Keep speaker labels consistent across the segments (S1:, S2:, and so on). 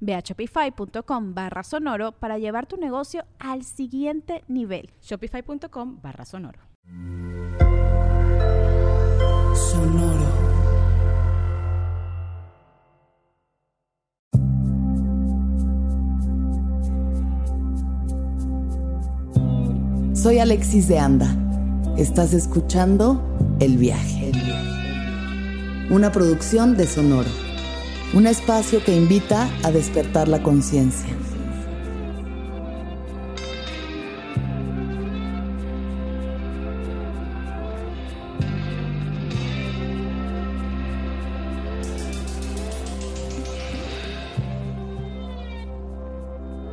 S1: Ve a shopify.com barra sonoro para llevar tu negocio al siguiente nivel.
S2: Shopify.com barra sonoro.
S3: Sonoro. Soy Alexis de Anda. Estás escuchando El viaje. Una producción de Sonoro un espacio que invita a despertar la conciencia.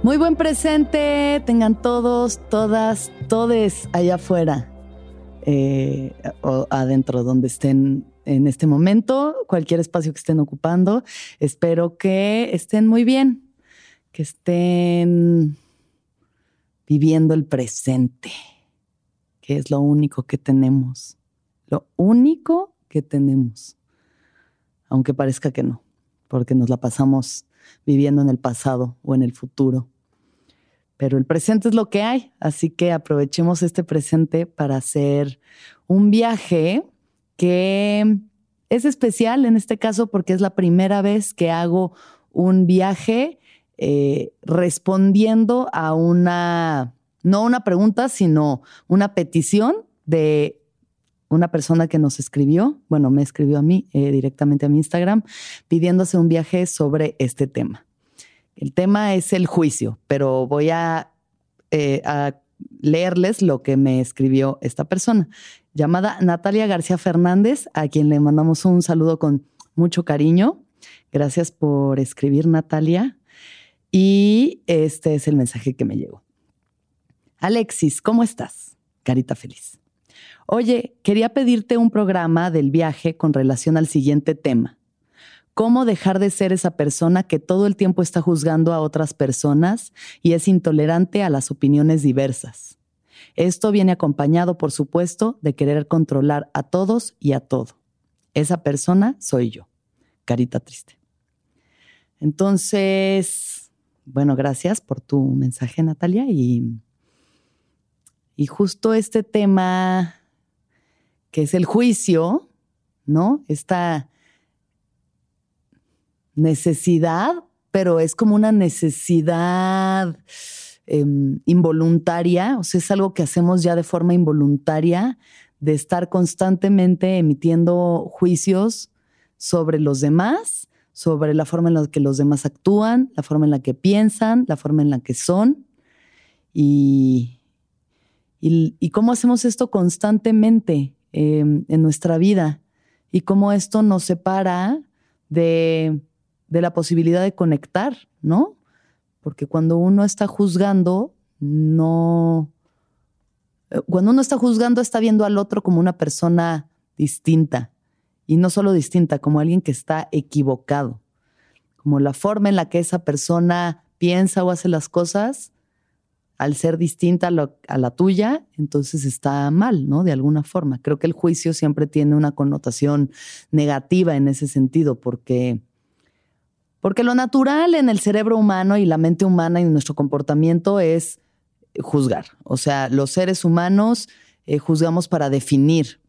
S3: Muy buen presente, tengan todos, todas, todes allá afuera eh, o adentro, donde estén en este momento, cualquier espacio que estén ocupando. Espero que estén muy bien, que estén viviendo el presente, que es lo único que tenemos, lo único que tenemos, aunque parezca que no, porque nos la pasamos viviendo en el pasado o en el futuro. Pero el presente es lo que hay, así que aprovechemos este presente para hacer un viaje que es especial en este caso porque es la primera vez que hago un viaje eh, respondiendo a una, no una pregunta, sino una petición de una persona que nos escribió, bueno, me escribió a mí eh, directamente a mi Instagram, pidiéndose un viaje sobre este tema. El tema es el juicio, pero voy a, eh, a leerles lo que me escribió esta persona llamada Natalia García Fernández, a quien le mandamos un saludo con mucho cariño. Gracias por escribir, Natalia. Y este es el mensaje que me llegó. Alexis, ¿cómo estás? Carita feliz. Oye, quería pedirte un programa del viaje con relación al siguiente tema. ¿Cómo dejar de ser esa persona que todo el tiempo está juzgando a otras personas y es intolerante a las opiniones diversas? Esto viene acompañado, por supuesto, de querer controlar a todos y a todo. Esa persona soy yo. Carita triste. Entonces, bueno, gracias por tu mensaje, Natalia. Y, y justo este tema que es el juicio, ¿no? Esta necesidad, pero es como una necesidad Em, involuntaria, o sea, es algo que hacemos ya de forma involuntaria, de estar constantemente emitiendo juicios sobre los demás, sobre la forma en la que los demás actúan, la forma en la que piensan, la forma en la que son, y, y, cómo hacemos esto constantemente em, en nuestra vida, y cómo esto nos separa de, de la posibilidad de conectar, ¿no? Porque cuando uno está juzgando, no... Eh, cuando uno está juzgando, está viendo al otro como una persona distinta. Y no solo distinta, como alguien que está equivocado. Como la forma en la que esa persona piensa o hace las cosas, al ser distinta a, la tuya, entonces está mal, ¿no? De alguna forma. Creo que el juicio siempre tiene una connotación negativa en ese sentido, porque porque lo natural en el cerebro humano y la mente humana y nuestro comportamiento es juzgar. O sea, los seres humanos eh, juzgamos para definir,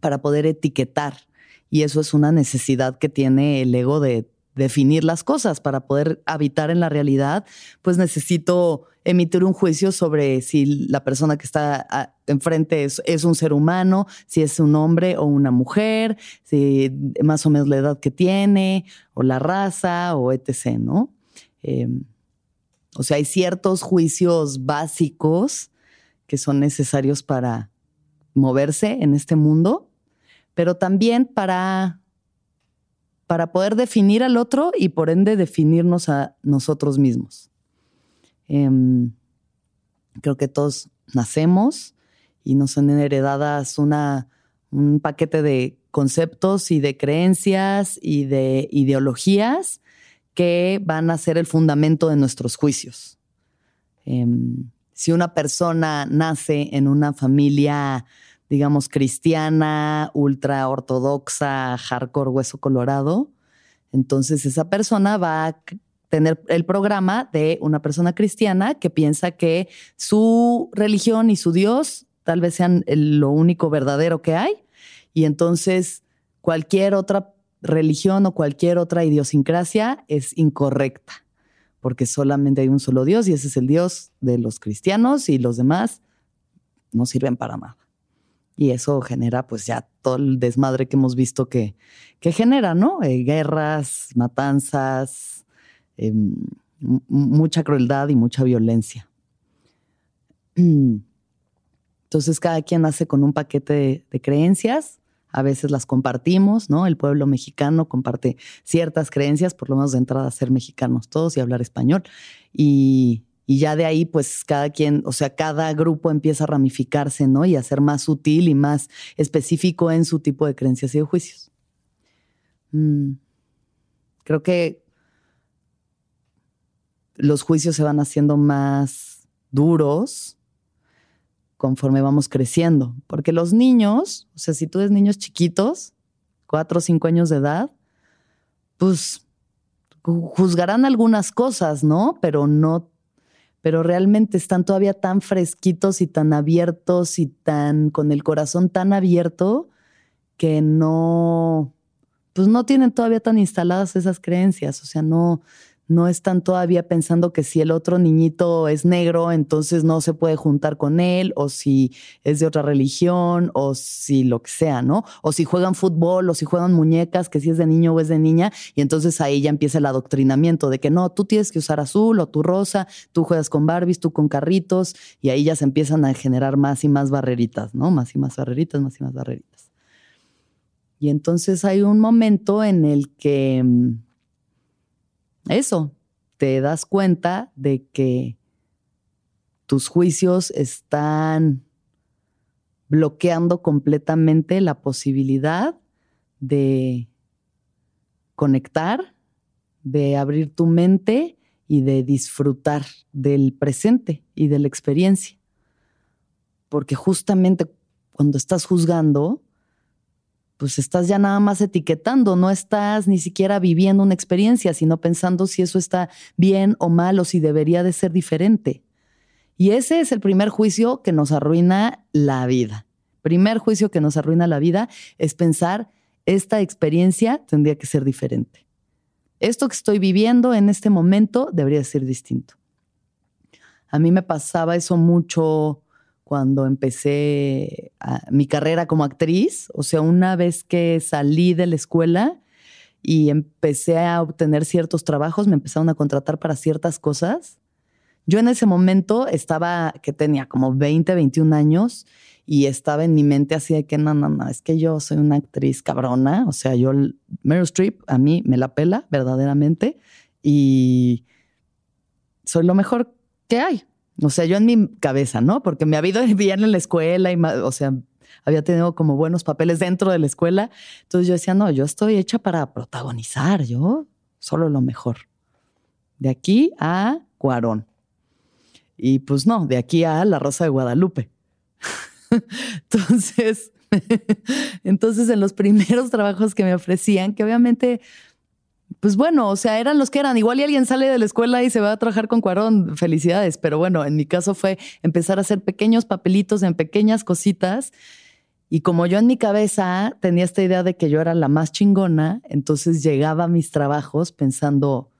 S3: para poder etiquetar. Y eso es una necesidad que tiene el ego de definir las cosas. Para poder habitar en la realidad, pues necesito emitir un juicio sobre si la persona que está ah, enfrente es, es, un ser humano, si es un hombre o una mujer, si más o menos la edad que tiene, o la raza, o etc., ¿no? Em, o sea, hay ciertos juicios básicos que son necesarios para moverse en este mundo, pero también para, para poder definir al otro y por ende definirnos a nosotros mismos. Em, creo que todos nacemos y nos son heredadas una, un paquete de conceptos y de creencias y de ideologías que van a ser el fundamento de nuestros juicios. Em, si una persona nace en una familia, digamos, cristiana, ultra ortodoxa, hardcore, hueso colorado, entonces esa persona va a tener el programa de una persona cristiana que piensa que su religión y su Dios tal vez sean lo único verdadero que hay. Y entonces cualquier otra religión o cualquier otra idiosincrasia es incorrecta, porque solamente hay un solo Dios y ese es el Dios de los cristianos y los demás no sirven para nada. Y eso genera pues ya todo el desmadre que hemos visto que, que genera, ¿no? Eh, guerras, matanzas, em, mucha crueldad y mucha violencia. Entonces cada quien hace con un paquete de creencias a veces las compartimos, ¿no? El pueblo mexicano comparte ciertas creencias, por lo menos de entrada ser mexicanos todos y hablar español. Y, ya de ahí, pues cada quien, o sea, cada grupo empieza a ramificarse, ¿no? Y a ser más sutil y más específico en su tipo de creencias y de juicios. Mm. Creo que los juicios se van haciendo más duros conforme vamos creciendo. Porque los niños, o sea, si tú eres niños chiquitos, cuatro o cinco años de edad, pues juzgarán algunas cosas, ¿no? Pero no, pero realmente están todavía tan fresquitos y tan abiertos y tan con el corazón tan abierto que no, pues no tienen todavía tan instaladas esas creencias, o sea, no, no están todavía pensando que si el otro niñito es negro, entonces no se puede juntar con él, o si es de otra religión, o si lo que sea, ¿no? O si juegan fútbol, o si juegan muñecas, que si es de niño o es de niña, y entonces ahí ya empieza el adoctrinamiento de que no, tú tienes que usar azul o tu rosa, tú juegas con Barbies, tú con carritos, y ahí ya se empiezan a generar más y más barreritas, ¿no? Más y más barreritas, más y más barreritas. Y entonces hay un momento en el que mm, eso, te das cuenta de que tus juicios están bloqueando completamente la posibilidad de conectar, de abrir tu mente y de disfrutar del presente y de la experiencia. Porque justamente cuando estás juzgando, pues estás ya nada más etiquetando, no estás ni siquiera viviendo una experiencia, sino pensando si eso está bien o mal o si debería de ser diferente. Y ese es el primer juicio que nos arruina la vida. Primer juicio que nos arruina la vida es pensar, esta experiencia tendría que ser diferente. Esto que estoy viviendo en este momento debería ser distinto. A mí me pasaba eso mucho cuando empecé mi carrera como actriz. O sea, una vez que salí de la escuela y empecé a obtener ciertos trabajos, me empezaron a contratar para ciertas cosas. Yo en ese momento estaba, que tenía como 20, 21 años y estaba en mi mente así de que no, no, no, es que yo soy una actriz cabrona. O sea, yo, Meryl Streep, a mí me la pela verdaderamente y soy lo mejor que hay. O sea, yo en mi cabeza, ¿no? Porque me había ido bien en la escuela y, o sea, había tenido como buenos papeles dentro de la escuela. Entonces yo decía, no, yo estoy hecha para protagonizar, yo solo lo mejor. De aquí a Cuarón. Y pues no, de aquí a La Rosa de Guadalupe. entonces, entonces en los primeros trabajos que me ofrecían, que obviamente pues bueno, o sea, eran los que eran. Igual y alguien sale de la escuela y se va a trabajar con Cuarón, felicidades. Pero bueno, en mi caso fue empezar a hacer pequeños papelitos en pequeñas cositas. Y como yo en mi cabeza tenía esta idea de que yo era la más chingona, entonces llegaba a mis trabajos pensando,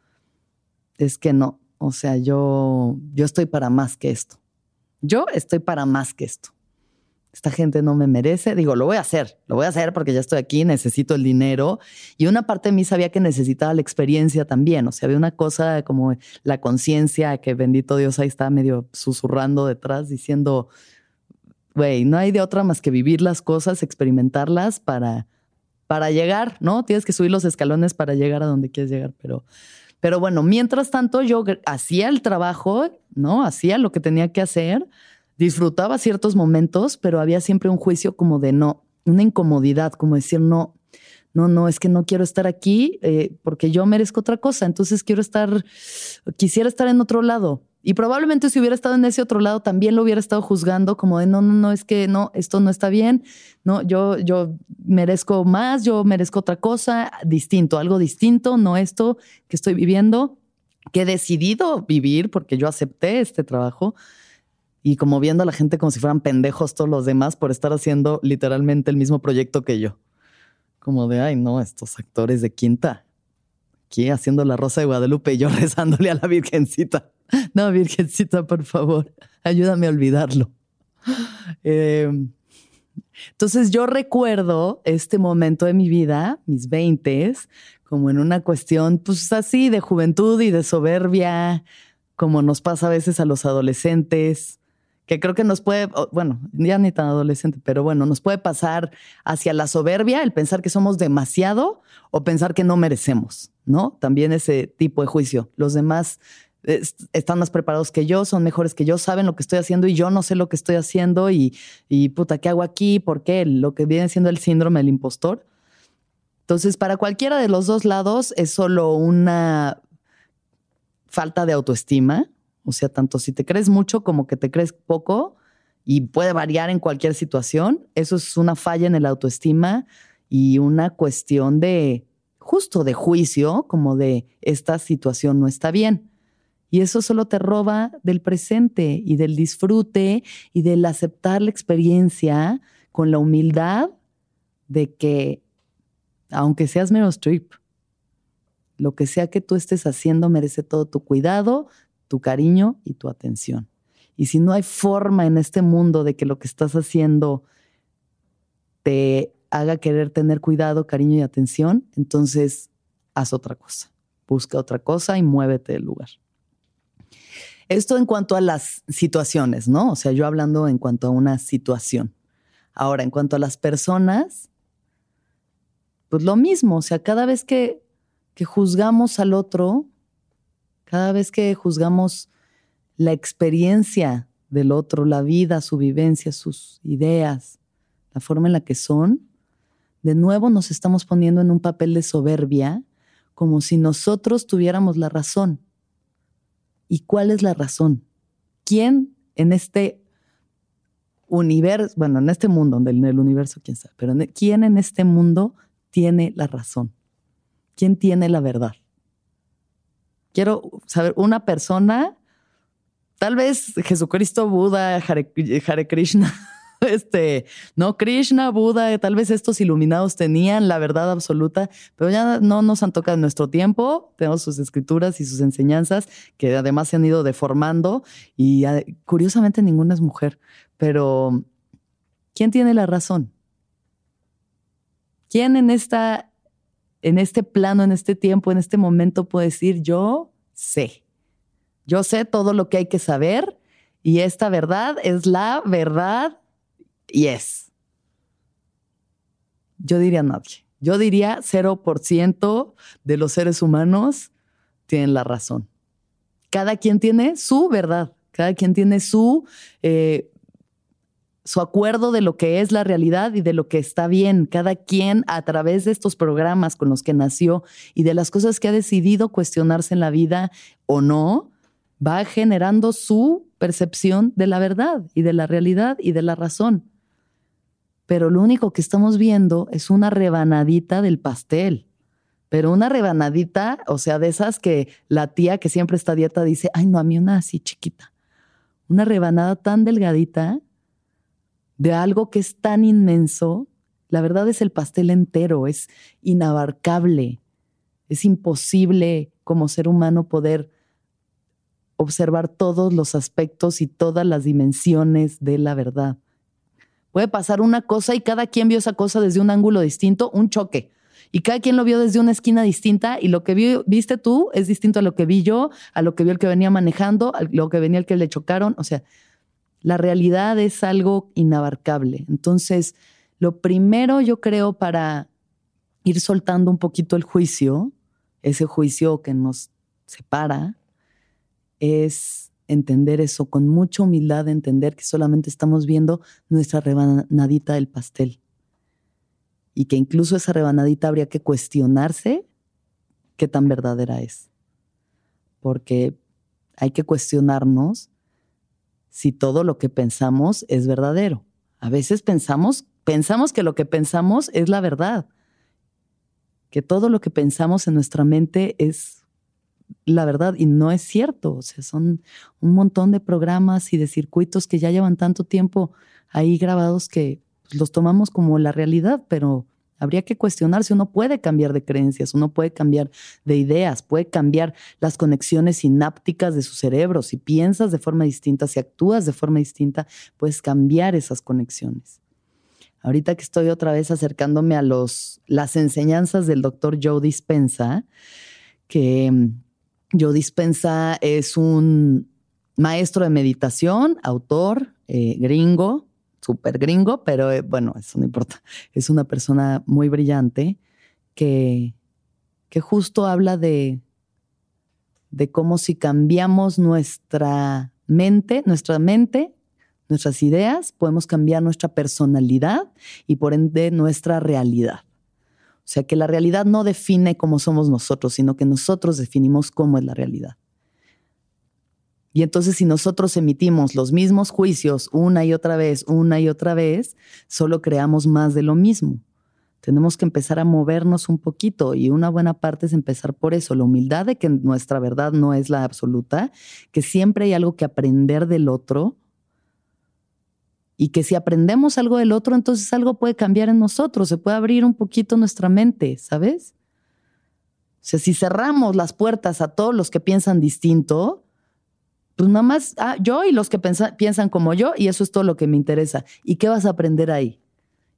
S3: es que no, o sea, yo, yo estoy para más que esto. Yo estoy para más que esto. Esta gente no me merece. Digo, lo voy a hacer, lo voy a hacer porque ya estoy aquí, necesito el dinero. Y una parte de mí sabía que necesitaba la experiencia también. O sea, había una cosa como la conciencia que bendito Dios ahí está medio susurrando detrás diciendo, güey, no hay de otra más que vivir las cosas, experimentarlas para, para llegar, ¿no? Tienes que subir los escalones para llegar a donde quieres llegar, pero pero bueno, mientras tanto yo hacía el trabajo, ¿no? Hacía lo que tenía que hacer, disfrutaba ciertos momentos, pero había siempre un juicio como de no, una incomodidad, como decir, no, no, no, es que no quiero estar aquí eh, porque yo merezco otra cosa, entonces quiero estar, quisiera estar en otro lado. Y probablemente si hubiera estado en ese otro lado también lo hubiera estado juzgando como de no, no, no, es que no, esto no está bien, no, yo, yo merezco más, yo merezco otra cosa, distinto, algo distinto, no esto que estoy viviendo, que he decidido vivir porque yo acepté este trabajo y como viendo a la gente como si fueran pendejos todos los demás por estar haciendo literalmente el mismo proyecto que yo. Como de, ay, no, estos actores de quinta, aquí haciendo la Rosa de Guadalupe y yo rezándole a la Virgencita. No, Virgencita, por favor, ayúdame a olvidarlo. Em, entonces yo recuerdo este momento de mi vida, mis veintes, como en una cuestión, pues así, de juventud y de soberbia, como nos pasa a veces a los adolescentes, que creo que nos puede, bueno, ya ni tan adolescente, pero bueno, nos puede pasar hacia la soberbia, el pensar que somos demasiado o pensar que no merecemos, ¿no? También ese tipo de juicio. Los demás están más preparados que yo, son mejores que yo, saben lo que estoy haciendo y yo no sé lo que estoy haciendo y, y puta, ¿qué hago aquí? ¿Por qué? Lo que viene siendo el síndrome del impostor. Entonces, para cualquiera de los dos lados es solo una falta de autoestima, o sea, tanto si te crees mucho como que te crees poco y puede variar en cualquier situación, eso es una falla en el autoestima y una cuestión de justo de juicio, como de esta situación no está bien. Y eso solo te roba del presente y del disfrute y del aceptar la experiencia con la humildad de que, aunque seas menos trip, lo que sea que tú estés haciendo merece todo tu cuidado, tu cariño y tu atención. Y si no hay forma en este mundo de que lo que estás haciendo te haga querer tener cuidado, cariño y atención, entonces haz otra cosa. Busca otra cosa y muévete del lugar. Esto en cuanto a las situaciones, ¿no? O sea, yo hablando en cuanto a una situación. Ahora, en cuanto a las personas, pues lo mismo, o sea, cada vez que, que juzgamos al otro, cada vez que juzgamos la experiencia del otro, la vida, su vivencia, sus ideas, la forma en la que son, de nuevo nos estamos poniendo en un papel de soberbia, como si nosotros tuviéramos la razón. ¿Y cuál es la razón? ¿Quién en este universo, bueno, en este mundo, en el universo, quién sabe, pero ¿quién en este mundo tiene la razón? ¿Quién tiene la verdad? Quiero saber, una persona, tal vez Jesucristo, Buda, Hare Krishna, este, no, Krishna, Buda, tal vez estos iluminados tenían la verdad absoluta, pero ya no nos han tocado en nuestro tiempo. Tenemos sus escrituras y sus enseñanzas que además se han ido deformando y curiosamente ninguna es mujer. Pero, ¿quién tiene la razón? ¿Quién en esta, en este plano, en este tiempo, en este momento puede decir yo sé? Yo sé todo lo que hay que saber y esta verdad es la verdad Yes. Yo diría nadie. Yo diría 0% de los seres humanos tienen la razón. Cada quien tiene su verdad, cada quien tiene su, eh, su acuerdo de lo que es la realidad y de lo que está bien. Cada quien a través de estos programas con los que nació y de las cosas que ha decidido cuestionarse en la vida o no, va generando su percepción de la verdad y de la realidad y de la razón pero lo único que estamos viendo es una rebanadita del pastel. Pero una rebanadita, o sea, de esas que la tía que siempre está a dieta dice, ay, no, a mí una así chiquita. Una rebanada tan delgadita de algo que es tan inmenso. La verdad es el pastel entero, es inabarcable. Es imposible como ser humano poder observar todos los aspectos y todas las dimensiones de la verdad. Puede pasar una cosa y cada quien vio esa cosa desde un ángulo distinto, un choque. Y cada quien lo vio desde una esquina distinta y lo que viste tú es distinto a lo que vi yo, a lo que vio el que venía manejando, a lo que venía el que le chocaron. O sea, la realidad es algo inabarcable. Entonces, lo primero yo creo para ir soltando un poquito el juicio, ese juicio que nos separa, es entender eso con mucha humildad, entender que solamente estamos viendo nuestra rebanadita del pastel y que incluso esa rebanadita habría que cuestionarse qué tan verdadera es. Porque hay que cuestionarnos si todo lo que pensamos es verdadero. A veces pensamos, pensamos que lo que pensamos es la verdad, que todo lo que pensamos en nuestra mente es la verdad y no es cierto. O sea, son un montón de programas y de circuitos que ya llevan tanto tiempo ahí grabados que los tomamos como la realidad, pero habría que cuestionarse. Uno puede cambiar de creencias, uno puede cambiar de ideas, puede cambiar las conexiones sinápticas de su cerebro. Si piensas de forma distinta, si actúas de forma distinta, puedes cambiar esas conexiones. Ahorita que estoy otra vez acercándome a los, las enseñanzas del doctor Joe Dispensa, que mm, Joe Dispensa es un maestro de meditación, autor, eh, gringo, súper gringo, pero eh, bueno, eso no importa. Es una persona muy brillante que, que justo habla de, de cómo si cambiamos nuestra mente, nuestra mente, nuestras ideas, podemos cambiar nuestra personalidad y por ende nuestra realidad. O sea que la realidad no define cómo somos nosotros, sino que nosotros definimos cómo es la realidad. Y entonces si nosotros emitimos los mismos juicios una y otra vez, una y otra vez, solo creamos más de lo mismo. Tenemos que empezar a movernos un poquito y una buena parte es empezar por eso, la humildad de que nuestra verdad no es la absoluta, que siempre hay algo que aprender del otro y que si aprendemos algo del otro, entonces algo puede cambiar en nosotros, se puede abrir un poquito nuestra mente, ¿sabes? O sea, si cerramos las puertas a todos los que piensan distinto, pues nada más ah, yo y los que piensan como yo, y eso es todo lo que me interesa. ¿Y qué vas a aprender ahí?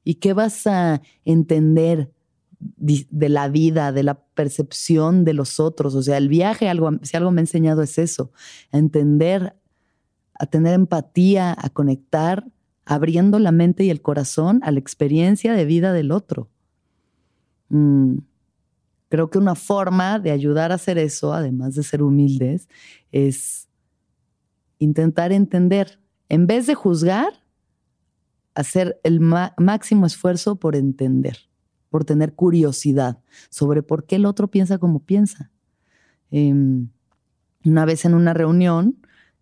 S3: ¿Y qué vas a entender de la vida, de la percepción de los otros? O sea, el viaje, algo, si algo me ha enseñado es eso, a entender, a tener empatía, a conectar, abriendo la mente y el corazón a la experiencia de vida del otro. Mm, creo que una forma de ayudar a hacer eso, además de ser humildes, es intentar entender, en vez de juzgar, hacer el máximo esfuerzo por entender, por tener curiosidad sobre por qué el otro piensa como piensa. Em, una vez en una reunión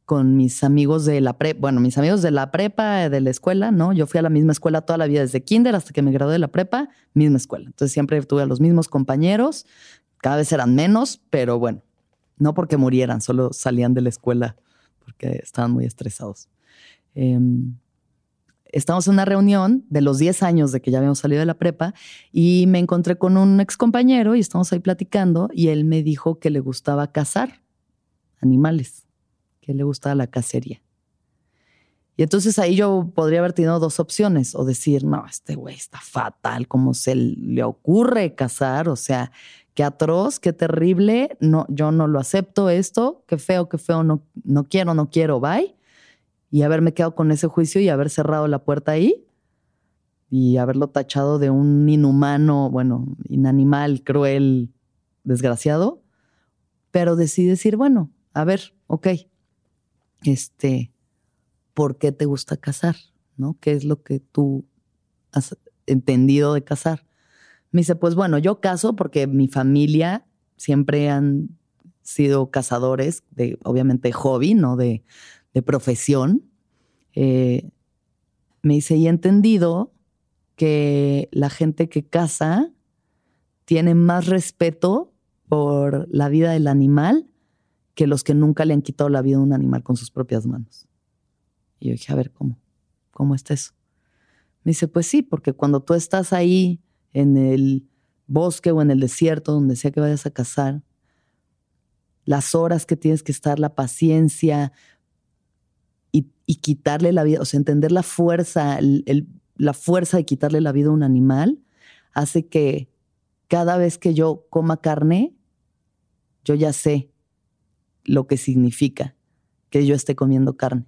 S3: con mis amigos de la prepa, bueno, mis amigos de la prepa, de la escuela, ¿no? Yo fui a la misma escuela toda la vida, desde kinder hasta que me gradué de la prepa, misma escuela. Entonces siempre tuve a los mismos compañeros, cada vez eran menos, pero bueno, no porque murieran, solo salían de la escuela porque estaban muy estresados. Em, estamos en una reunión de los 10 años de que ya habíamos salido de la prepa y me encontré con un ex compañero y estamos ahí platicando y él me dijo que le gustaba cazar animales, que le gustaba la cacería. Y entonces ahí yo podría haber tenido dos opciones, o decir, no, este güey está fatal, ¿cómo se le ocurre cazar? O sea, qué atroz, qué terrible, no, yo no lo acepto esto, qué feo, qué feo, no, no quiero, no quiero, bye. Y haberme quedado con ese juicio y haber cerrado la puerta ahí y haberlo tachado de un inhumano, bueno, inanimal, cruel, desgraciado. Pero decidí decir, bueno, a ver, ok, este, ¿por qué te gusta casar? ¿No? ¿Qué es lo que tú has entendido de casar? Me dice, pues bueno, yo caso porque mi familia siempre han sido cazadores, de obviamente hobby, no de, profesión. Eh, me dice, y he entendido que la gente que caza tiene más respeto por la vida del animal que los que nunca le han quitado la vida a un animal con sus propias manos. Y yo dije, a ver, ¿cómo? ¿Cómo está eso? Me dice, pues sí, porque cuando tú estás ahí en el bosque o en el desierto, donde sea que vayas a cazar, las horas que tienes que estar, la paciencia y, quitarle la vida, o sea, entender la fuerza, la fuerza de quitarle la vida a un animal, hace que cada vez que yo coma carne, yo ya sé lo que significa que yo esté comiendo carne.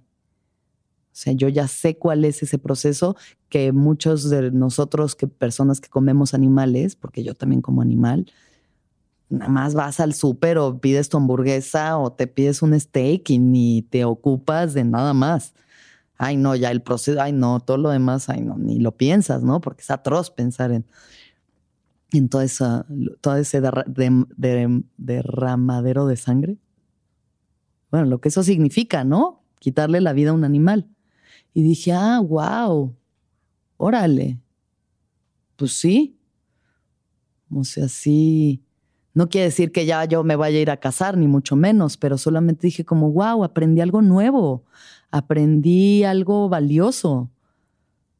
S3: O sea, yo ya sé cuál es ese proceso que muchos de nosotros, que personas que comemos animales, porque yo también como animal, nada más vas al súper o pides tu hamburguesa o te pides un steak y ni te ocupas de nada más. Ay, no, ya el proceso, ay, no, todo lo demás, ay, no, ni lo piensas, ¿no? Porque es atroz pensar en, en todo, ese derramadero de sangre. Bueno, lo que eso significa, ¿no? Quitarle la vida a un animal. Y dije, ah, wow, órale. Pues sí. O sea, sí. No quiere decir que ya yo me vaya a ir a casar, ni mucho menos, pero solamente dije como, wow, aprendí algo nuevo, aprendí algo valioso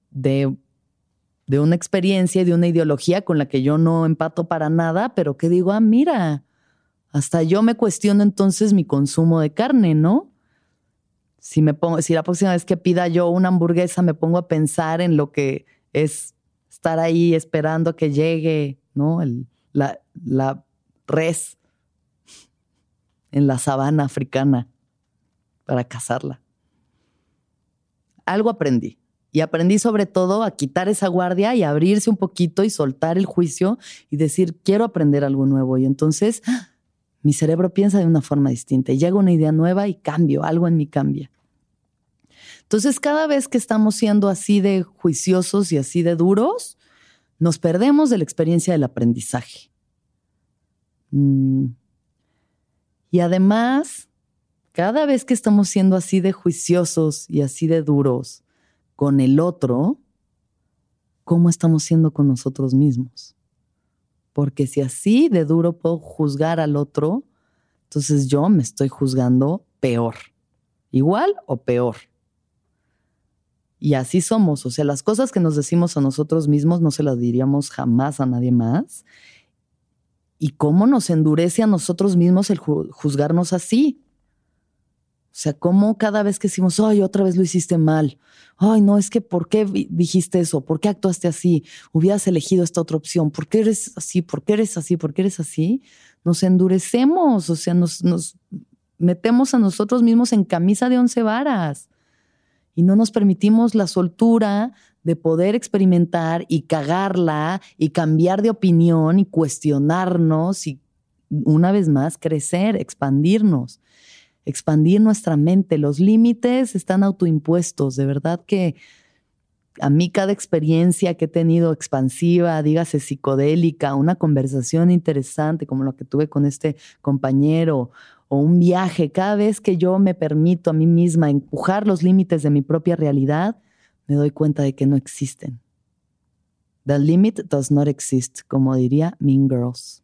S3: de, de una experiencia y de una ideología con la que yo no empato para nada, pero que digo, ah, mira, hasta yo me cuestiono entonces mi consumo de carne, ¿no? Si me pongo, si la próxima vez que pida yo una hamburguesa me pongo a pensar en lo que es estar ahí esperando que llegue, ¿no? la, la res en la sabana africana para cazarla. Algo aprendí. Y aprendí sobre todo a quitar esa guardia y abrirse un poquito y soltar el juicio y decir, quiero aprender algo nuevo. Y entonces mi cerebro piensa de una forma distinta y llega una idea nueva y cambio, algo en mí cambia. Entonces, cada vez que estamos siendo así de juiciosos y así de duros, nos perdemos de la experiencia del aprendizaje. Mm. Y además, cada vez que estamos siendo así de juiciosos y así de duros con el otro, ¿cómo estamos siendo con nosotros mismos? Porque si así de duro puedo juzgar al otro, entonces yo me estoy juzgando peor. Igual o peor. Y así somos. O sea, las cosas que nos decimos a nosotros mismos no se las diríamos jamás a nadie más. Y cómo nos endurece a nosotros mismos el juzgarnos así. O sea, cómo cada vez que decimos, ay, otra vez lo hiciste mal. Ay, no, es que ¿por qué dijiste eso? ¿Por qué actuaste así? Hubieras elegido esta otra opción. ¿Por qué eres así? ¿Por qué eres así? ¿Por qué eres así? Nos endurecemos, o sea, nos, nos metemos a nosotros mismos en camisa de once varas y no nos permitimos la soltura de poder experimentar y cagarla y cambiar de opinión y cuestionarnos y una vez más crecer, expandirnos, expandir nuestra mente. Los límites están autoimpuestos, de verdad que a mí cada experiencia que he tenido expansiva, dígase psicodélica, una conversación interesante como lo que tuve con este compañero o un viaje, cada vez que yo me permito a mí misma empujar los límites de mi propia realidad, me doy cuenta de que no existen. The limit does not exist, como diría Mean Girls.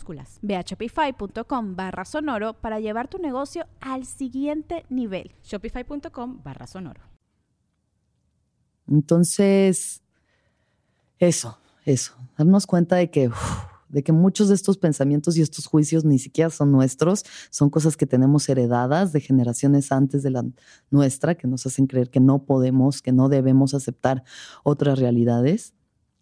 S1: Ve a shopify.com barra sonoro para llevar tu negocio al siguiente nivel.
S2: Shopify.com barra sonoro.
S3: Entonces, eso, eso, darnos cuenta de que, de que muchos de estos pensamientos y estos juicios ni siquiera son nuestros, son cosas que tenemos heredadas de generaciones antes de la nuestra, que nos hacen creer que no podemos, que no debemos aceptar otras realidades.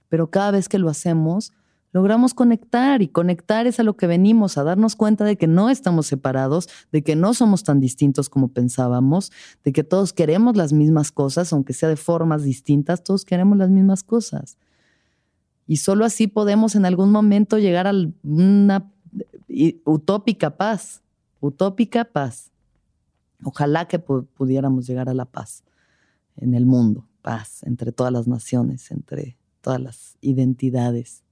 S3: Pero cada vez que lo hacemos, logramos conectar y conectar es a lo que venimos, a darnos cuenta de que no estamos separados, de que no somos tan distintos como pensábamos, de que todos queremos las mismas cosas, aunque sea de formas distintas, todos queremos las mismas cosas. Y solo así podemos en algún momento llegar a una utópica paz, utópica paz. Ojalá que pudiéramos llegar a la paz en el mundo, paz entre todas las naciones, entre todas las identidades.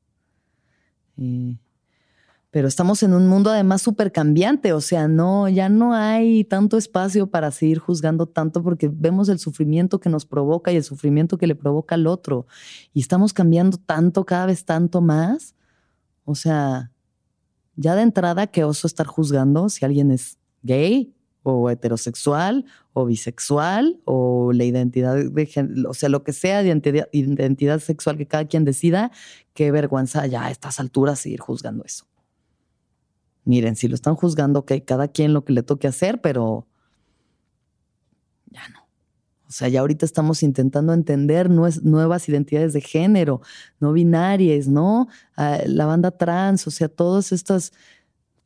S3: Pero estamos en un mundo además súper cambiante, o sea, no, ya no hay tanto espacio para seguir juzgando tanto porque vemos el sufrimiento que nos provoca y el sufrimiento que le provoca al otro. Y estamos cambiando tanto, cada vez tanto más. O sea, ya de entrada, qué oso estar juzgando si alguien es gay o heterosexual o bisexual o la identidad de o sea, lo que sea de identidad, sexual que cada quien decida, qué vergüenza ya a estas alturas seguir juzgando eso. Miren, si lo están juzgando, ok, cada quien lo que le toque hacer, pero ya no. O sea, ya ahorita estamos intentando entender nuevas identidades de género, no binarias, ¿no? Ah, la banda trans, o sea, todas estas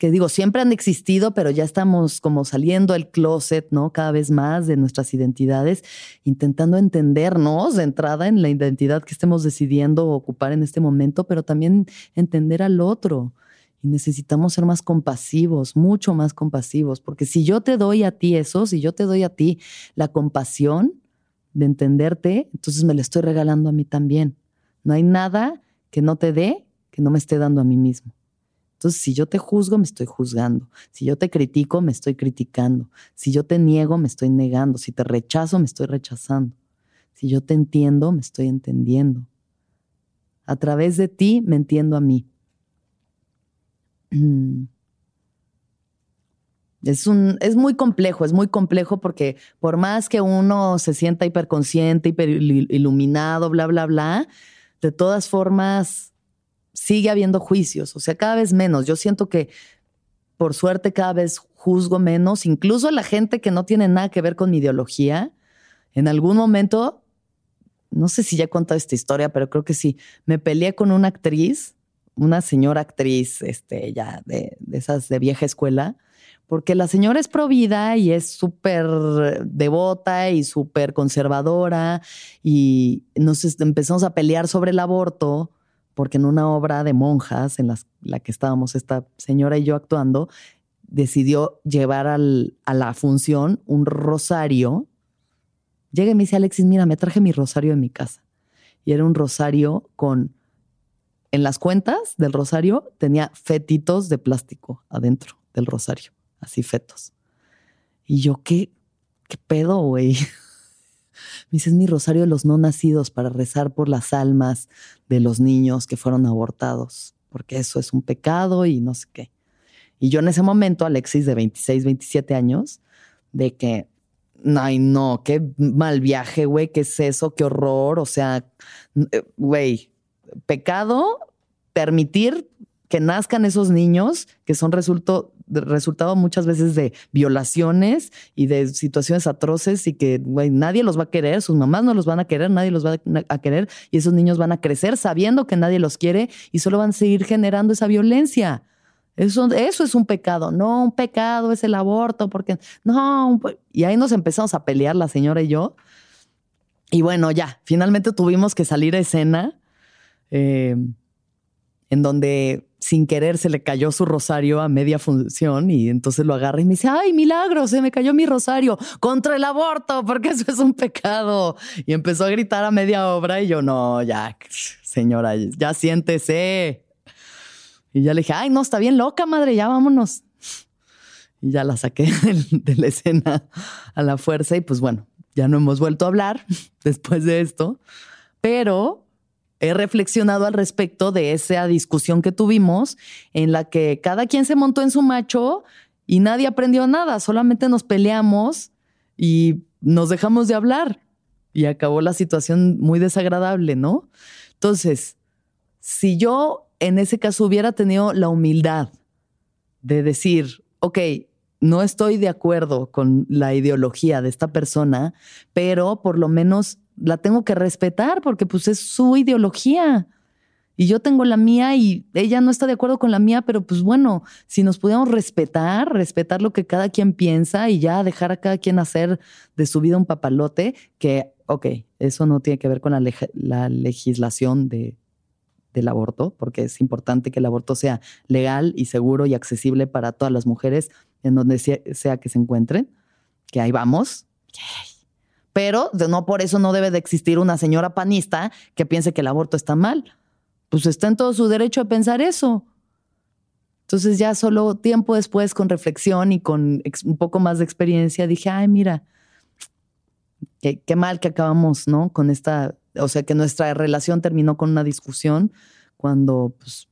S3: que digo, siempre han existido, pero ya estamos como saliendo del closet, ¿no? Cada vez más de nuestras identidades, intentando entendernos de entrada en la identidad que estemos decidiendo ocupar en este momento, pero también entender al otro. Y necesitamos ser más compasivos, mucho más compasivos, porque si yo te doy a ti eso, si yo te doy a ti la compasión de entenderte, entonces me la estoy regalando a mí también. No hay nada que no te dé que no me esté dando a mí mismo. Entonces, si yo te juzgo, me estoy juzgando. Si yo te critico, me estoy criticando. Si yo te niego, me estoy negando. Si te rechazo, me estoy rechazando. Si yo te entiendo, me estoy entendiendo. A través de ti, me entiendo a mí. Es, un, es muy complejo, es muy complejo porque por más que uno se sienta hiperconsciente, hiperiluminado, bla, bla, bla, de todas formas sigue habiendo juicios, o sea, cada vez menos. Yo siento que por suerte cada vez juzgo menos, incluso la gente que no tiene nada que ver con mi ideología. En algún momento, no sé si ya he contado esta historia, pero creo que sí, me peleé con una actriz, una señora actriz, este, ya de, esas de vieja escuela, porque la señora es provida y es súper devota y súper conservadora y nos empezamos a pelear sobre el aborto porque en una obra de monjas en la que estábamos esta señora y yo actuando, decidió llevar a la función un rosario. Llega y me dice, Alexis, mira, me traje mi rosario en mi casa. Y era un rosario con, en las cuentas del rosario tenía fetitos de plástico adentro del rosario, así fetos. Y yo, ¿qué, qué pedo, güey? Me dice, es mi rosario de los no nacidos para rezar por las almas de los niños que fueron abortados, porque eso es un pecado y no sé qué. Y yo en ese momento, Alexis, de 26, 27 años, de que, ay, no, qué mal viaje, güey, qué es eso, qué horror, o sea, eh, güey, pecado permitir que nazcan esos niños que son resultado resultado muchas veces de violaciones y de situaciones atroces y que nadie los va a querer, sus mamás no los van a querer, nadie los va a querer y esos niños van a crecer sabiendo que nadie los quiere y solo van a seguir generando esa violencia. Eso, eso es un pecado, no un pecado es el aborto, porque no, y ahí nos empezamos a pelear la señora y yo. Y bueno, ya, finalmente tuvimos que salir a escena eh, en donde sin querer se le cayó su rosario a media función y entonces lo agarra y me dice, ay, milagro, se me cayó mi rosario contra el aborto, porque eso es un pecado. Y empezó a gritar a media obra y yo, no, ya, señora, ya siéntese. Y ya le dije, ay, no, está bien loca, madre, ya vámonos. Y ya la saqué de la escena a la fuerza y pues bueno, ya no hemos vuelto a hablar después de esto, pero he reflexionado al respecto de esa discusión que tuvimos en la que cada quien se montó en su macho y nadie aprendió nada, solamente nos peleamos y nos dejamos de hablar y acabó la situación muy desagradable, ¿no? Entonces, si yo en ese caso hubiera tenido la humildad de decir, ok, no estoy de acuerdo con la ideología de esta persona, pero por lo menos la tengo que respetar porque pues es su ideología. y yo tengo la mía y ella no está de acuerdo con la mía, pero pues bueno, si nos pudiéramos respetar, respetar lo que cada quien piensa y ya dejar a cada quien hacer de su vida un papalote, que, ok, eso no tiene que ver con la, la legislación de, del aborto, porque es importante que el aborto sea legal y seguro y accesible para todas las mujeres en donde sea que se encuentren, que ahí vamos. Pero no por eso no debe de existir una señora panista que piense que el aborto está mal. Pues está en todo su derecho a pensar eso. Entonces ya solo tiempo después, con reflexión y con un poco más de experiencia, dije, ay, mira, qué, mal que acabamos, ¿no? Con esta, o sea, que nuestra relación terminó con una discusión cuando, pues,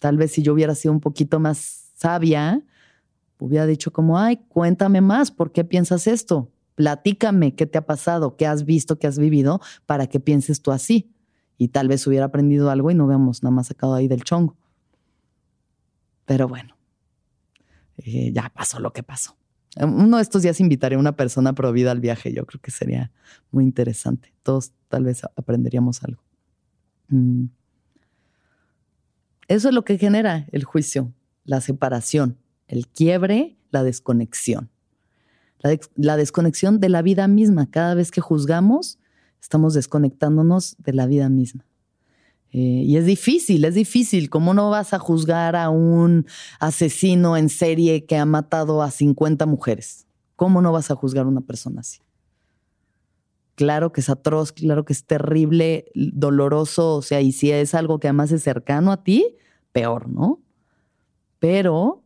S3: tal vez si yo hubiera sido un poquito más sabia, hubiera dicho como, ay, cuéntame más, ¿por qué piensas esto? Platícame qué te ha pasado, qué has visto, qué has vivido, para que pienses tú así. Y tal vez hubiera aprendido algo y no hubiéramos nada más sacado ahí del chongo. Pero bueno, eh, ya pasó lo que pasó. Uno de estos días invitaré a una persona pro vida al viaje. Yo creo que sería muy interesante. Todos tal vez aprenderíamos algo. Mm. Eso es lo que genera el juicio, la separación, el quiebre, la desconexión la, desconexión de la vida misma. Cada vez que juzgamos, estamos desconectándonos de la vida misma. Eh, y es difícil, es difícil. ¿Cómo no vas a juzgar a un asesino en serie que ha matado a 50 mujeres? ¿Cómo no vas a juzgar a una persona así? Claro que es atroz, claro que es terrible, doloroso, o sea, y si es algo que además es cercano a ti, peor, ¿no? Pero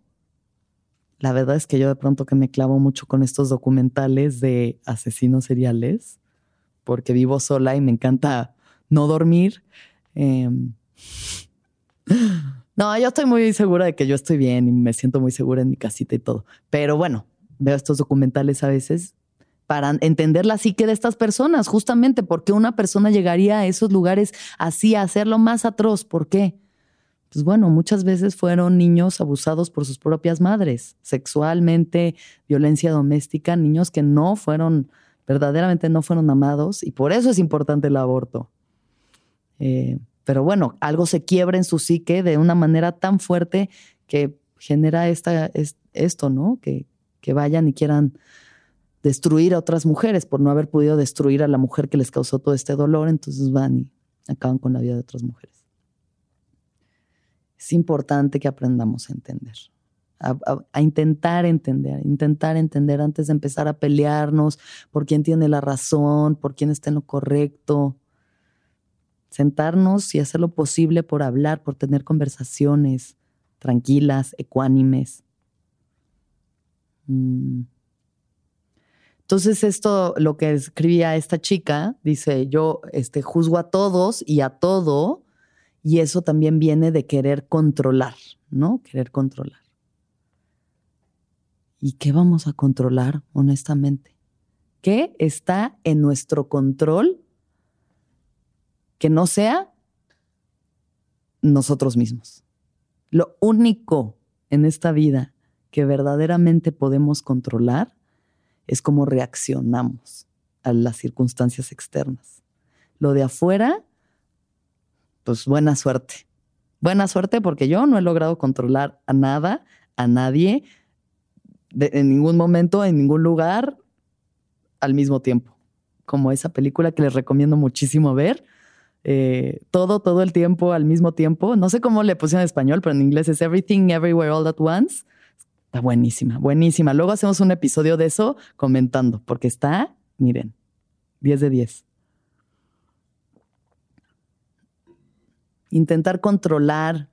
S3: la verdad es que yo de pronto que me clavo mucho con estos documentales de asesinos seriales, porque vivo sola y me encanta no dormir. Em, no, yo estoy muy segura de que yo estoy bien y me siento muy segura en mi casita y todo. Pero bueno, veo estos documentales a veces para entender la psique de estas personas, justamente porque una persona llegaría a esos lugares así a hacerlo más atroz. ¿Por qué? Pues bueno, muchas veces fueron niños abusados por sus propias madres, sexualmente, violencia doméstica, niños que no fueron, verdaderamente no fueron amados y por eso es importante el aborto. Eh, pero bueno, algo se quiebra en su psique de una manera tan fuerte que genera esta, esto, ¿no? Que, que vayan y quieran destruir a otras mujeres por no haber podido destruir a la mujer que les causó todo este dolor, entonces van y acaban con la vida de otras mujeres es importante que aprendamos a entender, a, intentar entender, intentar entender antes de empezar a pelearnos por quién tiene la razón, por quién está en lo correcto. Sentarnos y hacer lo posible por hablar, por tener conversaciones tranquilas, ecuánimes. Mm. Entonces esto, lo que escribía esta chica, dice, yo este, juzgo a todos y a todo y eso también viene de querer controlar, ¿no? Querer controlar. ¿Y qué vamos a controlar, honestamente? ¿Qué está en nuestro control que no sea nosotros mismos? Lo único en esta vida que verdaderamente podemos controlar es cómo reaccionamos a las circunstancias externas. Lo de afuera pues buena suerte. Buena suerte porque yo no he logrado controlar a nada, a nadie, en ningún momento, en ningún lugar, al mismo tiempo. Como esa película que les recomiendo muchísimo ver. Eh, todo, todo el tiempo, al mismo tiempo. No sé cómo le pusieron en español, pero en inglés es Everything, Everywhere, All at Once. Está buenísima, buenísima. Luego hacemos un episodio de eso comentando, porque está, miren, 10 de 10. Intentar controlar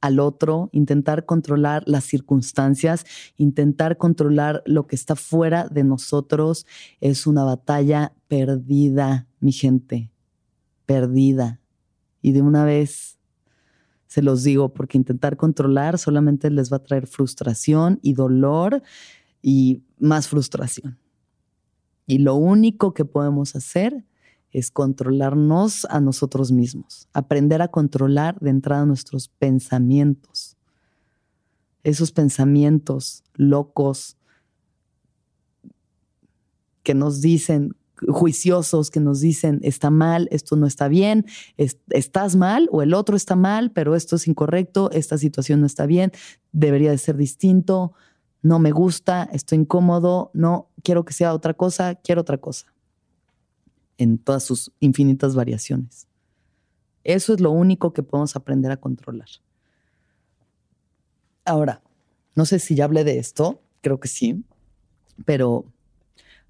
S3: al otro, intentar controlar las circunstancias, intentar controlar lo que está fuera de nosotros, es una batalla perdida, mi gente, perdida. Y de una vez se los digo, porque intentar controlar solamente les va a traer frustración y dolor y más frustración. Y lo único que podemos hacer es controlarnos a nosotros mismos, aprender a controlar de entrada nuestros pensamientos. Esos pensamientos locos que nos dicen juiciosos que nos dicen, está mal, esto no está bien, estás mal o el otro está mal, pero esto es incorrecto, esta situación no está bien, debería de ser distinto, no me gusta, estoy incómodo, no, quiero que sea otra cosa, quiero otra cosa, en todas sus infinitas variaciones. Eso es lo único que podemos aprender a controlar. Ahora, no sé si ya hablé de esto, creo que sí, pero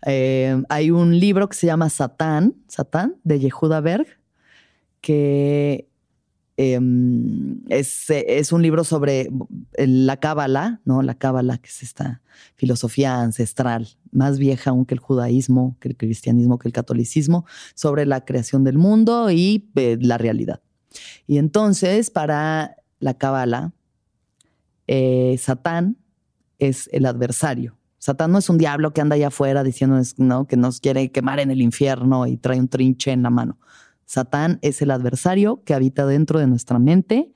S3: eh, hay un libro que se llama Satán, Satán, de Yehuda Berg, que em, es, un libro sobre la cábala, ¿no? La cábala, que es esta filosofía ancestral, más vieja aún que el judaísmo, que el cristianismo, que el catolicismo, sobre la creación del mundo y eh, la realidad. Y entonces, para la cábala, eh, Satán es el adversario. Satán no es un diablo que anda allá afuera diciendo ¿no? que nos quiere quemar en el infierno y trae un trinche en la mano. Satán es el adversario que habita dentro de nuestra mente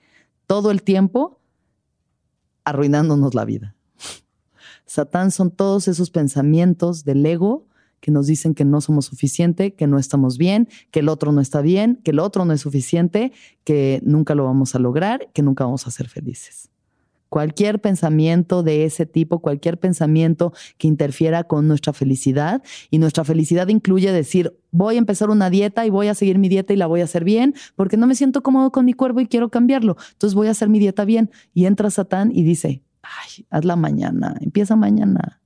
S3: todo el tiempo, arruinándonos la vida. Satán son todos esos pensamientos del ego que nos dicen que no somos suficiente, que no estamos bien, que el otro no está bien, que el otro no es suficiente, que nunca lo vamos a lograr, que nunca vamos a ser felices. Cualquier pensamiento de ese tipo, cualquier pensamiento que interfiera con nuestra felicidad. Y nuestra felicidad incluye decir, voy a empezar una dieta y voy a seguir mi dieta y la voy a hacer bien, porque no me siento cómodo con mi cuerpo y quiero cambiarlo. Entonces voy a hacer mi dieta bien. Y entra Satán y dice, ay, hazla mañana, empieza mañana.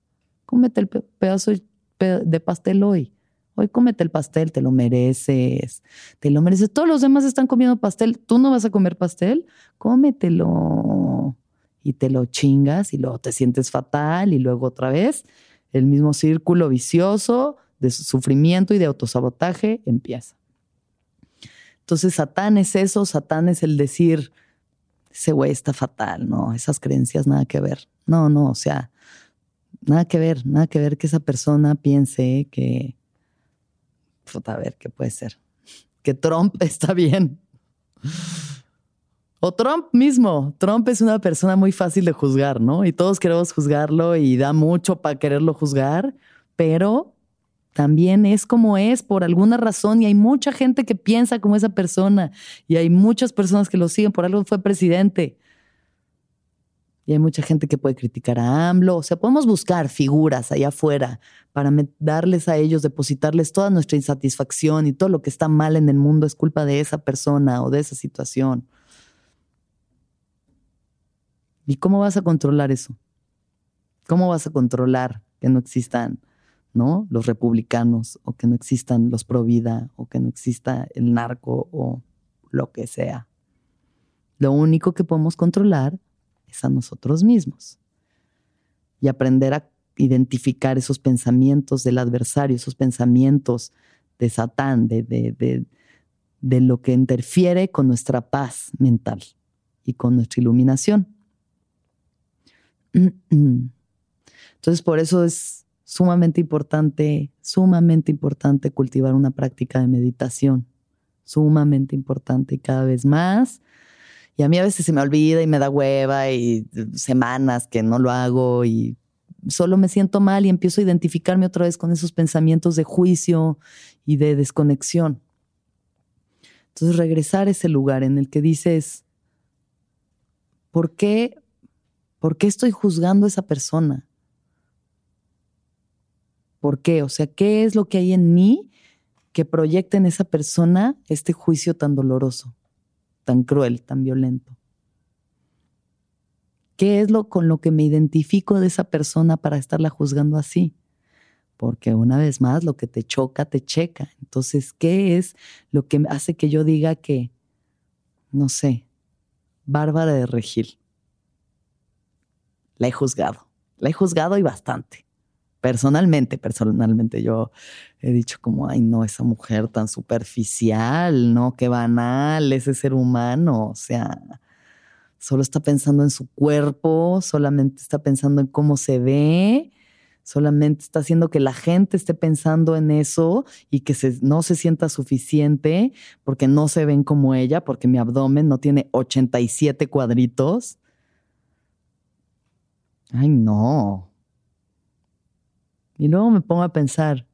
S3: Cómete el pedazo de pastel hoy. Hoy cómete el pastel, te lo mereces, te lo mereces. Todos los demás están comiendo pastel, tú no vas a comer pastel, cómetelo y te lo chingas y luego te sientes fatal y luego otra vez el mismo círculo vicioso de sufrimiento y de autosabotaje empieza. Entonces Satán es eso, Satán es el decir, ese güey está fatal, no, esas creencias nada que ver. No, no, o sea, nada que ver, nada que ver que esa persona piense que, a ver, ¿qué puede ser? Que Trump está bien. O Trump mismo. Trump es una persona muy fácil de juzgar, ¿no? Y todos queremos juzgarlo y da mucho para quererlo juzgar, pero también es como es por alguna razón y hay mucha gente que piensa como esa persona y hay muchas personas que lo siguen, por algo fue presidente. Y hay mucha gente que puede criticar a AMLO. O sea, podemos buscar figuras allá afuera para darles a ellos, depositarles toda nuestra insatisfacción y todo lo que está mal en el mundo es culpa de esa persona o de esa situación. ¿Y cómo vas a controlar eso? ¿Cómo vas a controlar que no existan ¿no? los republicanos o que no existan los pro vida o que no exista el narco o lo que sea? Lo único que podemos controlar es a nosotros mismos y aprender a identificar esos pensamientos del adversario, esos pensamientos de Satán, de, de, de lo que interfiere con nuestra paz mental y con nuestra iluminación. Entonces, por eso es sumamente importante, sumamente importante cultivar una práctica de meditación, sumamente importante y cada vez más. Y a mí a veces se me olvida y me da hueva y semanas que no lo hago y solo me siento mal y empiezo a identificarme otra vez con esos pensamientos de juicio y de desconexión. Entonces regresar a ese lugar en el que dices, ¿por qué ¿Por qué estoy juzgando a esa persona? ¿Por qué? O sea, ¿qué es lo que hay en mí que proyecta en esa persona este juicio tan doloroso, tan cruel, tan violento? ¿Qué es lo con lo que me identifico de esa persona para estarla juzgando así? Porque una vez más, lo que te choca, te checa. Entonces, ¿qué es lo que hace que yo diga que, no sé, Bárbara de Regil? La he juzgado. La he juzgado y bastante. Personalmente, personalmente yo he dicho como, ay no, esa mujer tan superficial, ¿no? Qué banal ese ser humano. O sea, solo está pensando en su cuerpo, solamente está pensando en cómo se ve, solamente está haciendo que la gente esté pensando en eso y que no se sienta suficiente porque no se ven como ella, porque mi abdomen no tiene 87 cuadritos. Ay, no. Y luego me pongo a pensar,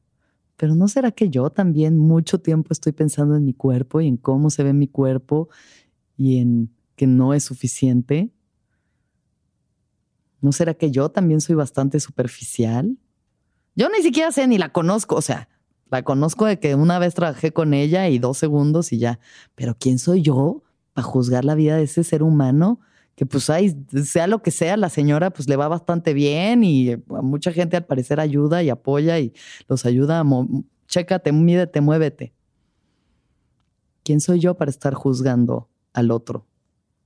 S3: pero ¿no será que yo también mucho tiempo estoy pensando en mi cuerpo y en cómo se ve mi cuerpo y en que no es suficiente? ¿No será que yo también soy bastante superficial? Yo ni siquiera sé ni la conozco, o sea, la conozco de que una vez trabajé con ella y dos segundos y ya, pero ¿quién soy yo para juzgar la vida de ese ser humano? Que pues hay, sea lo que sea, la señora pues le va bastante bien y a mucha gente al parecer ayuda y apoya y los ayuda a, chécate, mídete, muévete. ¿Quién soy yo para estar juzgando al otro?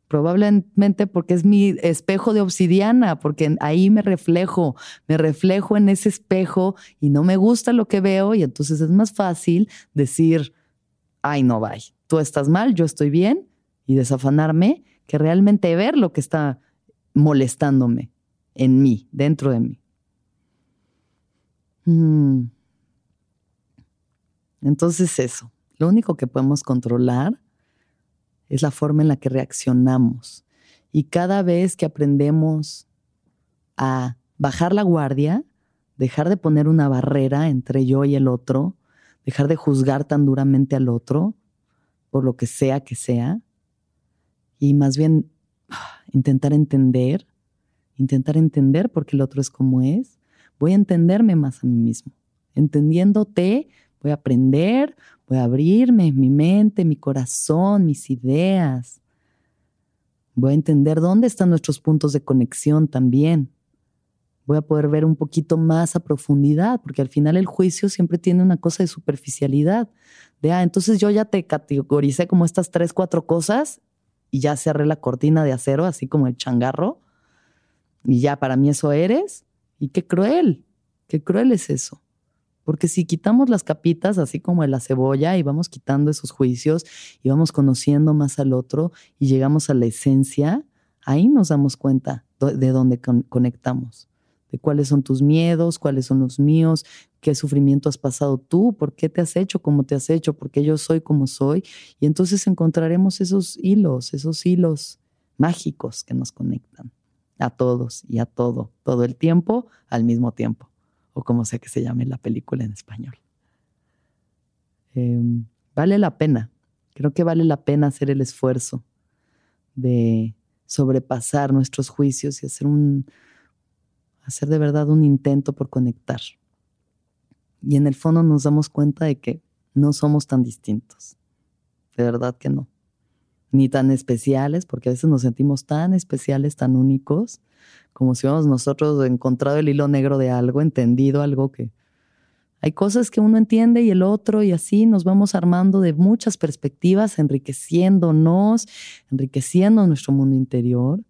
S3: Probablemente porque es mi espejo de obsidiana, porque ahí me reflejo, me reflejo en ese espejo y no me gusta lo que veo y entonces es más fácil decir, ay, no, vaya, tú estás mal, yo estoy bien y desafanarme que realmente ver lo que está molestándome en mí, dentro de mí. Mm. Entonces eso, lo único que podemos controlar es la forma en la que reaccionamos. Y cada vez que aprendemos a bajar la guardia, dejar de poner una barrera entre yo y el otro, dejar de juzgar tan duramente al otro, por lo que sea que sea, y más bien ah, intentar entender, intentar entender por qué el otro es como es, voy a entenderme más a mí mismo. Entendiéndote, voy a aprender, Voy a abrirme mi mente, mi corazón, mis ideas. Voy a entender dónde están nuestros puntos de conexión también. Voy a poder ver un poquito más a profundidad, porque al final el juicio siempre tiene una cosa de superficialidad. De, ah, entonces yo ya te categoricé como estas tres, cuatro cosas y ya cerré la cortina de acero, así como el changarro. Y ya para mí eso eres. Y qué cruel, qué cruel es eso. Porque si quitamos las capitas, así como la cebolla, y vamos quitando esos juicios y vamos conociendo más al otro y llegamos a la esencia, ahí nos damos cuenta de dónde conectamos, de cuáles son tus miedos, cuáles son los míos, qué sufrimiento has pasado tú, por qué te has hecho como te has hecho, por qué yo soy como soy. Y entonces encontraremos esos hilos, esos hilos mágicos que nos conectan a todos y a todo, todo el tiempo al mismo tiempo o como sea que se llame la película en español. Em, vale la pena, creo que vale la pena hacer el esfuerzo de sobrepasar nuestros juicios y hacer un hacer de verdad un intento por conectar. Y en el fondo nos damos cuenta de que no somos tan distintos. De verdad que no. Ni tan especiales, porque a veces nos sentimos tan especiales, tan únicos, como si hubiéramos nosotros encontrado el hilo negro de algo, entendido algo que... Hay cosas que uno entiende y el otro, y así nos vamos armando de muchas perspectivas, enriqueciéndonos, enriqueciendo nuestro mundo interior.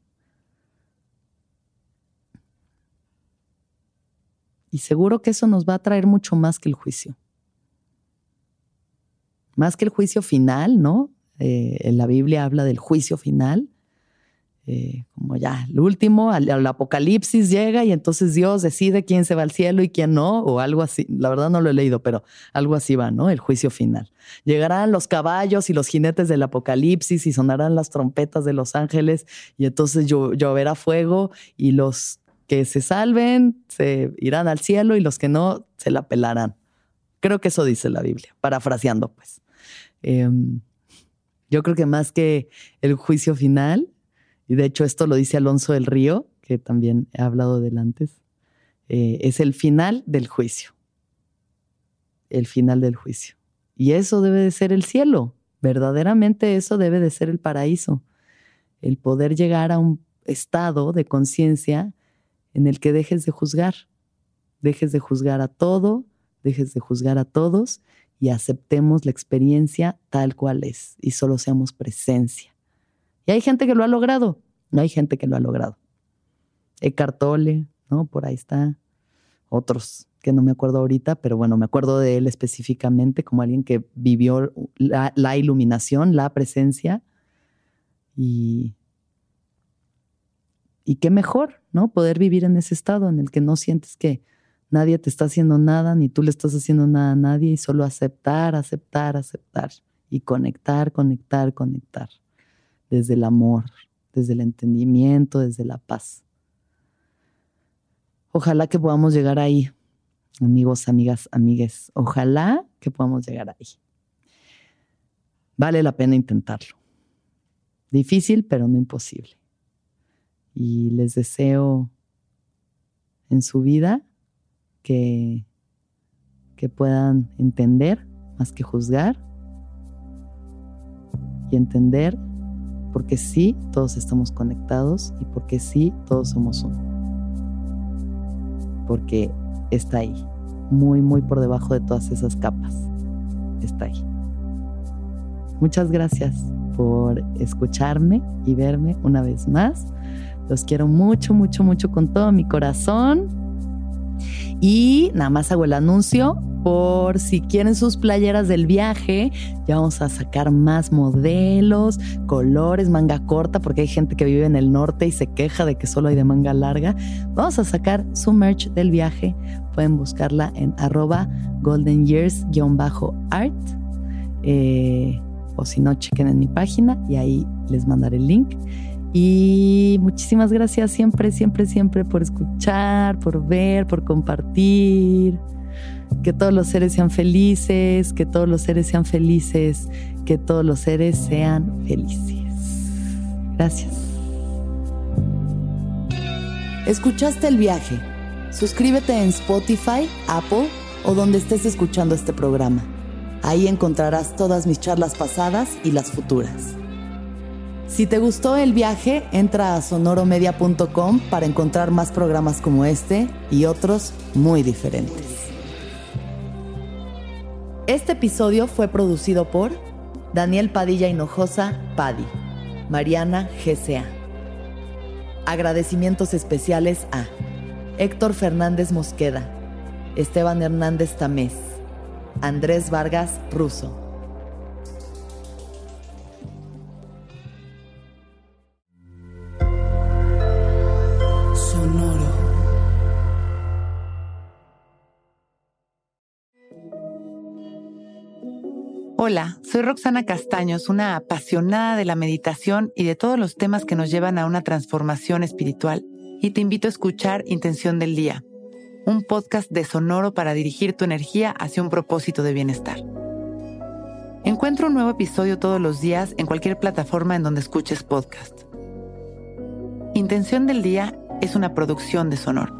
S3: Y seguro que eso nos va a traer mucho más que el juicio. Más que el juicio final, ¿no? Eh, en la Biblia habla del juicio final. Eh, como ya el último, al, apocalipsis llega y entonces Dios decide quién se va al cielo y quién no, o algo así. La verdad no lo he leído, pero algo así va, ¿no? El juicio final. Llegarán los caballos y los jinetes del apocalipsis y sonarán las trompetas de los ángeles y entonces lloverá fuego y los que se salven se irán al cielo y los que no se la pelarán. Creo que eso dice la Biblia, parafraseando pues. Em, yo creo que más que el juicio final, y de hecho esto lo dice Alonso del Río, que también he hablado del antes, eh, es el final del juicio. El final del juicio. Y eso debe de ser el cielo. Verdaderamente eso debe de ser el paraíso. El poder llegar a un estado de conciencia en el que dejes de juzgar. Dejes de juzgar a todo, dejes de juzgar a todos y aceptemos la experiencia tal cual es y solo seamos presencia. Y hay gente que lo ha logrado, no hay gente que lo ha logrado. Eckhart Tolle, ¿no? Por ahí está. Otros que no me acuerdo ahorita, pero bueno, me acuerdo de él específicamente como alguien que vivió la, la iluminación, la presencia. Y, y qué mejor, ¿no? Poder vivir en ese estado en el que no sientes que nadie te está haciendo nada, ni tú le estás haciendo nada a nadie, y solo aceptar, aceptar, aceptar. Y conectar, conectar, conectar desde el amor, desde el entendimiento, desde la paz. Ojalá que podamos llegar ahí, amigos, amigas, amigues. Ojalá que podamos llegar ahí. Vale la pena intentarlo. Difícil, pero no imposible. Y les deseo en su vida que, que puedan entender más que juzgar y entender porque sí, todos estamos conectados y porque sí, todos somos uno. Porque está ahí, muy, muy por debajo de todas esas capas. Está ahí. Muchas gracias por escucharme y verme una vez más. Los quiero mucho, mucho, mucho con todo mi corazón. Y nada más hago el anuncio por si quieren sus playeras del viaje. Ya vamos a sacar más modelos, colores, manga corta, porque hay gente que vive en el norte y se queja de que solo hay de manga larga. Vamos a sacar su merch del viaje. Pueden buscarla en arroba golden years-art. Eh, o si no, chequen en mi página y ahí les mandaré el link. Y muchísimas gracias siempre, siempre, siempre por escuchar, por ver, por compartir. Que todos los seres sean felices, que todos los seres sean felices, que todos los seres sean felices. Gracias. ¿Escuchaste el viaje? Suscríbete en Spotify, Apple o donde estés escuchando este programa. Ahí encontrarás todas mis charlas pasadas y las futuras. Si te gustó el viaje, entra a sonoromedia.com para encontrar más programas como este y otros muy diferentes. Este episodio fue producido por Daniel Padilla Hinojosa, Padi, Mariana GCA. Agradecimientos especiales a Héctor Fernández Mosqueda, Esteban Hernández Tamés, Andrés Vargas Russo.
S4: Hola, soy Roxana Castaños, una apasionada de la meditación y de todos los temas que nos llevan a una transformación espiritual, y te invito a escuchar Intención del Día, un podcast de Sonoro para dirigir tu energía hacia un propósito de bienestar. Encuentra un nuevo episodio todos los días en cualquier plataforma en donde escuches podcast. Intención del Día es una producción de Sonoro.